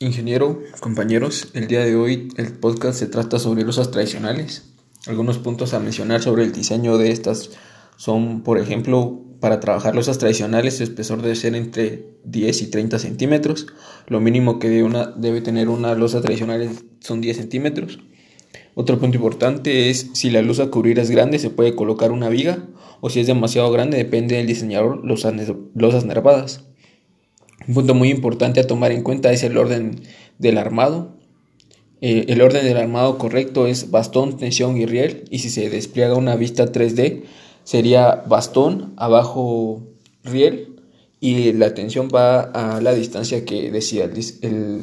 Ingeniero, compañeros, el día de hoy el podcast se trata sobre losas tradicionales. Algunos puntos a mencionar sobre el diseño de estas son, por ejemplo, para trabajar losas tradicionales su espesor debe ser entre 10 y 30 centímetros. Lo mínimo que debe, tener una losa tradicional son 10 centímetros. Otro punto importante es si la losa a cubrir es grande se puede colocar una viga o si es demasiado grande depende del diseñador losas nervadas. Un punto muy importante a tomar en cuenta es el orden del armado. Eh, el orden del armado correcto es bastón, tensión y riel. Y si se despliega una vista 3D, sería bastón, abajo riel y la tensión va a la distancia que decía el,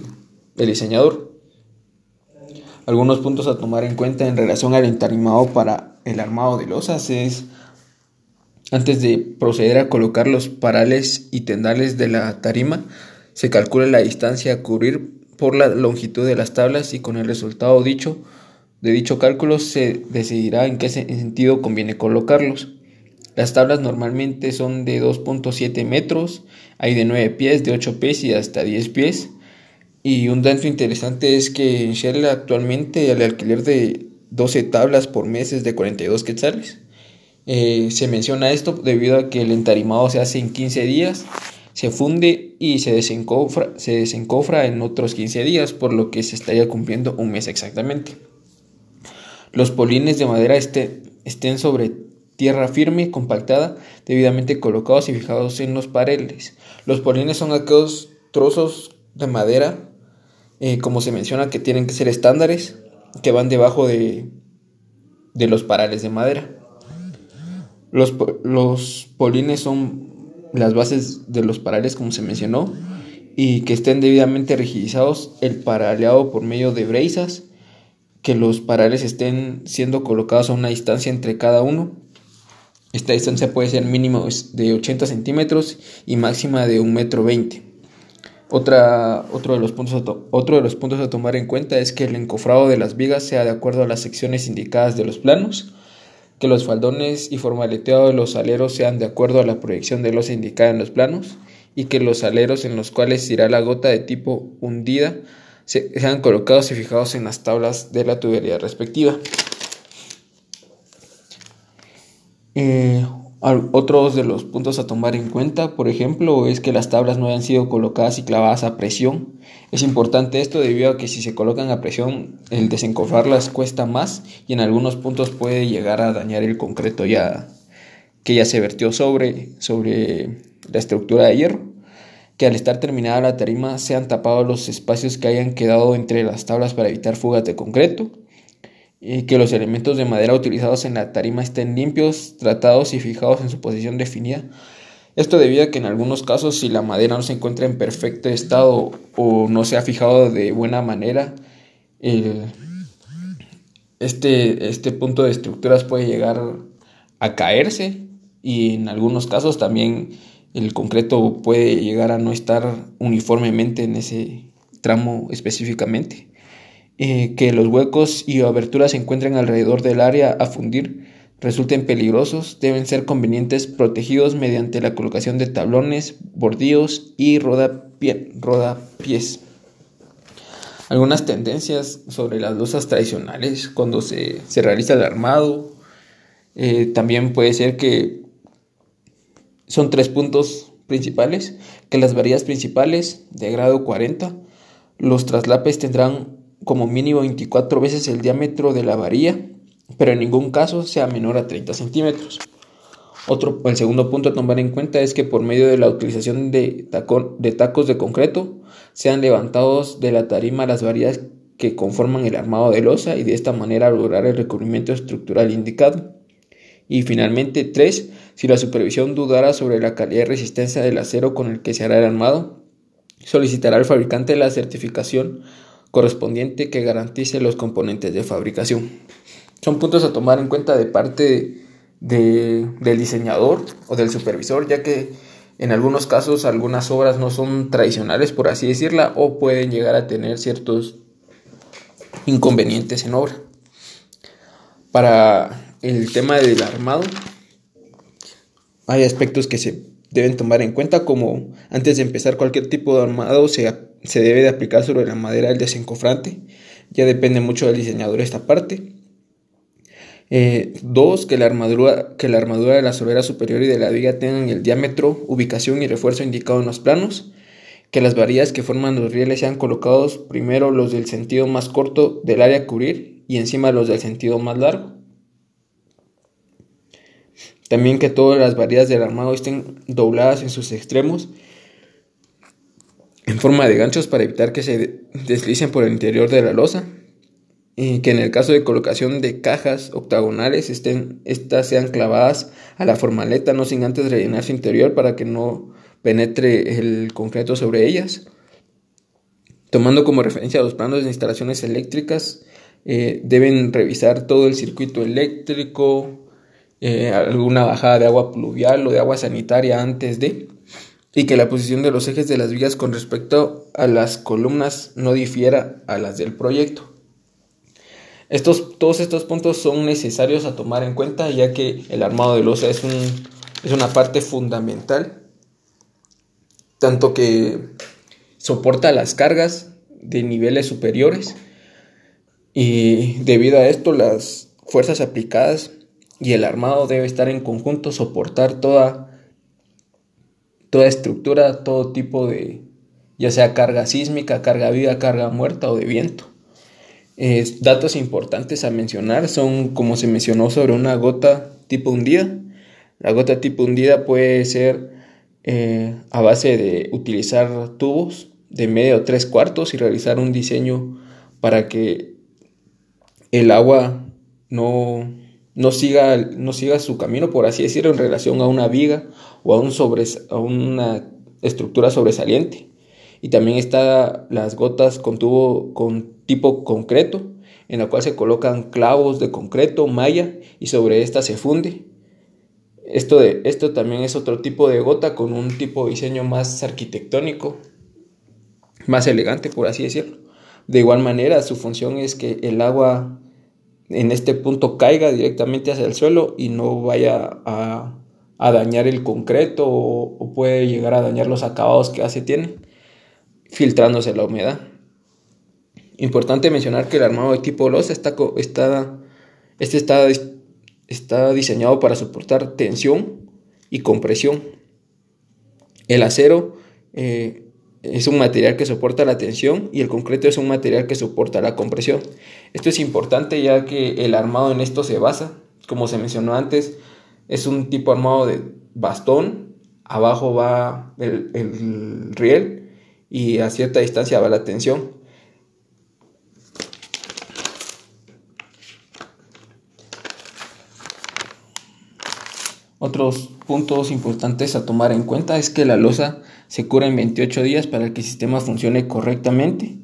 el diseñador. Algunos puntos a tomar en cuenta en relación al entarimado para el armado de losas es antes de proceder a colocar los parales y tendales de la tarima, se calcula la distancia a cubrir por la longitud de las tablas y con el resultado dicho de dicho cálculo se decidirá en qué sentido conviene colocarlos. Las tablas normalmente son de 2.7 metros, hay de 9 pies, de 8 pies y hasta 10 pies. Y un dato interesante es que en Shell actualmente el alquiler de 12 tablas por mes es de 42 quetzales. Eh, se menciona esto debido a que el entarimado se hace en 15 días, se funde y se desencofra, se desencofra en otros 15 días, por lo que se estaría cumpliendo un mes exactamente. Los polines de madera estén sobre tierra firme, compactada, debidamente colocados y fijados en los paredes. Los polines son aquellos trozos de madera, eh, como se menciona, que tienen que ser estándares, que van debajo de, de los parales de madera. Los, los polines son las bases de los parales, como se mencionó, y que estén debidamente rigidizados, el paraleado por medio de brezas, que los parales estén siendo colocados a una distancia entre cada uno. Esta distancia puede ser mínimo de 80 centímetros y máxima de 1,20 metro. Otra, otro, de los puntos otro de los puntos a tomar en cuenta es que el encofrado de las vigas sea de acuerdo a las secciones indicadas de los planos que los faldones y formaleteado de los aleros sean de acuerdo a la proyección de los indicada en los planos y que los aleros en los cuales irá la gota de tipo hundida sean colocados y fijados en las tablas de la tubería respectiva. Eh, otros de los puntos a tomar en cuenta, por ejemplo, es que las tablas no hayan sido colocadas y clavadas a presión. Es importante esto debido a que si se colocan a presión, el desencofrarlas cuesta más y en algunos puntos puede llegar a dañar el concreto ya que ya se vertió sobre, sobre la estructura de hierro. Que al estar terminada la tarima sean tapados los espacios que hayan quedado entre las tablas para evitar fugas de concreto que los elementos de madera utilizados en la tarima estén limpios, tratados y fijados en su posición definida. Esto debido a que en algunos casos si la madera no se encuentra en perfecto estado o no se ha fijado de buena manera, este, este punto de estructuras puede llegar a caerse y en algunos casos también el concreto puede llegar a no estar uniformemente en ese tramo específicamente. Eh, que los huecos y aberturas se encuentren alrededor del área a fundir resulten peligrosos, deben ser convenientes protegidos mediante la colocación de tablones, bordillos y rodapiés. Algunas tendencias sobre las losas tradicionales cuando se, realiza el armado. Eh, también puede ser que son tres puntos principales, que las varillas principales de grado 40, los traslapes tendrán como mínimo 24 veces el diámetro de la varilla, pero en ningún caso sea menor a 30 centímetros. Otro, el segundo punto a tomar en cuenta es que por medio de la utilización de, tacos de concreto sean levantados de la tarima las varillas que conforman el armado de losa y de esta manera lograr el recubrimiento estructural indicado. Y finalmente, 3. Si la supervisión dudara sobre la calidad y resistencia del acero con el que se hará el armado, solicitará al fabricante la certificación correspondiente que garantice los componentes de fabricación. Son puntos a tomar en cuenta de parte del diseñador o del supervisor, ya que en algunos casos algunas obras no son tradicionales, por así decirla, o pueden llegar a tener ciertos inconvenientes en obra. Para el tema del armado, hay aspectos que se deben tomar en cuenta, como antes de empezar cualquier tipo de armado se se debe de aplicar sobre la madera del desencofrante. Ya depende mucho del diseñador esta parte. Eh, dos, que la, armadura, que la armadura de la solera superior y de la viga tengan el diámetro, ubicación y refuerzo indicado en los planos. Que las varillas que forman los rieles sean colocados primero los del sentido más corto del área a cubrir y encima los del sentido más largo. También que todas las varillas del armado estén dobladas en sus extremos en forma de ganchos para evitar que se deslicen por el interior de la losa y que en el caso de colocación de cajas octagonales estén, estas sean clavadas a la formaleta no sin antes rellenar su interior para que no penetre el concreto sobre ellas. Tomando como referencia los planos de instalaciones eléctricas, eh, deben revisar todo el circuito eléctrico, eh, alguna bajada de agua pluvial o de agua sanitaria antes de, y que la posición de los ejes de las vigas con respecto a las columnas no difiera a las del proyecto. Estos, todos estos puntos son necesarios a tomar en cuenta ya que el armado de losa es, un, es una parte fundamental, tanto que soporta las cargas de niveles superiores y debido a esto las fuerzas aplicadas y el armado debe estar en conjunto, soportar toda, toda estructura, todo tipo de, ya sea carga sísmica, carga viva, carga muerta o de viento. datos importantes a mencionar son como se mencionó sobre una gota tipo hundida. La gota tipo hundida puede ser eh, a base de utilizar tubos de medio o tres cuartos y realizar un diseño para que el agua no, no siga, no siga su camino, por así decirlo, en relación a una viga o a, un a una estructura sobresaliente. Y también está las gotas con tubo con tipo concreto, en la cual se colocan clavos de concreto, malla, y sobre esta se funde. Esto, de, esto también es otro tipo de gota con un tipo de diseño más arquitectónico, más elegante, por así decirlo. De igual manera, su función es que el agua en este punto caiga directamente hacia el suelo y no vaya a, dañar el concreto o, puede llegar a dañar los acabados que hace tiene, filtrándose la humedad. Importante mencionar que el armado de tipo losa está, está, este está, está diseñado para soportar tensión y compresión. El acero eh, es un material que soporta la tensión y el concreto es un material que soporta la compresión. Esto es importante ya que el armado en esto se basa, como se mencionó antes, es un tipo armado de bastón, abajo va el, riel y a cierta distancia va la tensión. Otros puntos importantes a tomar en cuenta es que la losa se cura en 28 días para que el sistema funcione correctamente.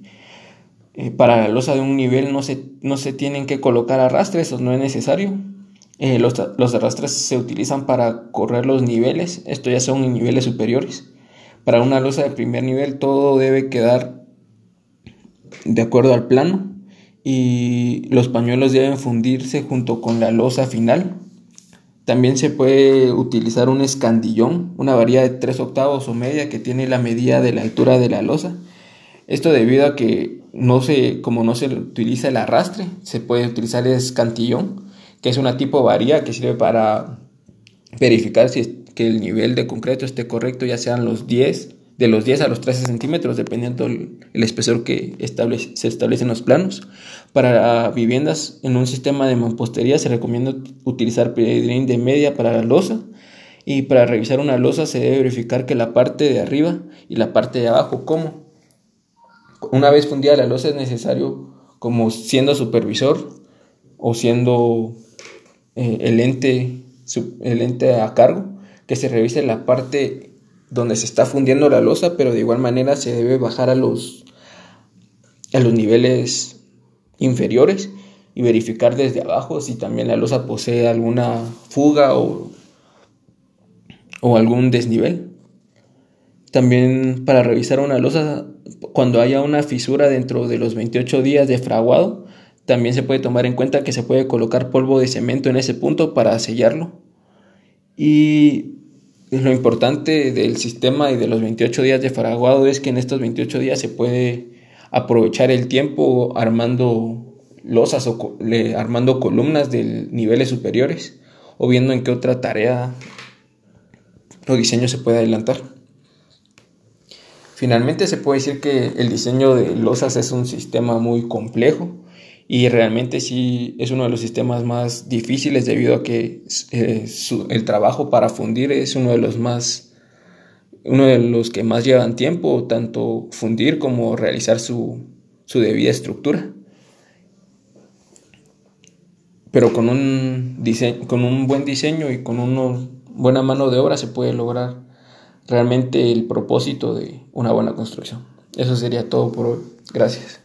Eh, para la losa de un nivel no se, no se tienen que colocar arrastres, eso no es necesario. Eh, los, los, arrastres se utilizan para correr los niveles, esto ya son niveles superiores. Para una losa de primer nivel todo debe quedar de acuerdo al plano y los pañuelos deben fundirse junto con la losa final también se puede utilizar un escandillón, una varilla de 3 octavos o media que tiene la medida de la altura de la losa. Esto debido a que no se, como no se utiliza el arrastre, se puede utilizar el escantillón, que es una tipo varilla que sirve para verificar si que el nivel de concreto esté correcto, ya sean los 10 de los 10 a los 13 centímetros, dependiendo el, espesor que se establece en los planos. Para viviendas en un sistema de mampostería se recomienda utilizar pedrín de media para la losa y para revisar una losa se debe verificar que la parte de arriba y la parte de abajo, como una vez fundida la losa es necesario, como siendo supervisor o siendo eh, el, ente, el ente a cargo, que se revise la parte donde se está fundiendo la losa, pero de igual manera se debe bajar a los, a los niveles inferiores y verificar desde abajo si también la losa posee alguna fuga o, o algún desnivel. También para revisar una losa, cuando haya una fisura dentro de los 28 días de fraguado, también se puede tomar en cuenta que se puede colocar polvo de cemento en ese punto para sellarlo. Y lo importante del sistema y de los 28 días de fraguado es que en estos 28 días se puede aprovechar el tiempo armando losas o armando columnas de niveles superiores o viendo en qué otra tarea o diseño se puede adelantar. Finalmente se puede decir que el diseño de losas es un sistema muy complejo y realmente sí es uno de los sistemas más difíciles debido a que eh, el trabajo para fundir es uno de los más uno de los que más llevan tiempo tanto fundir como realizar su, su debida estructura pero con un diseño, con un buen diseño y con una buena mano de obra se puede lograr realmente el propósito de una buena construcción. Eso sería todo por hoy. Gracias.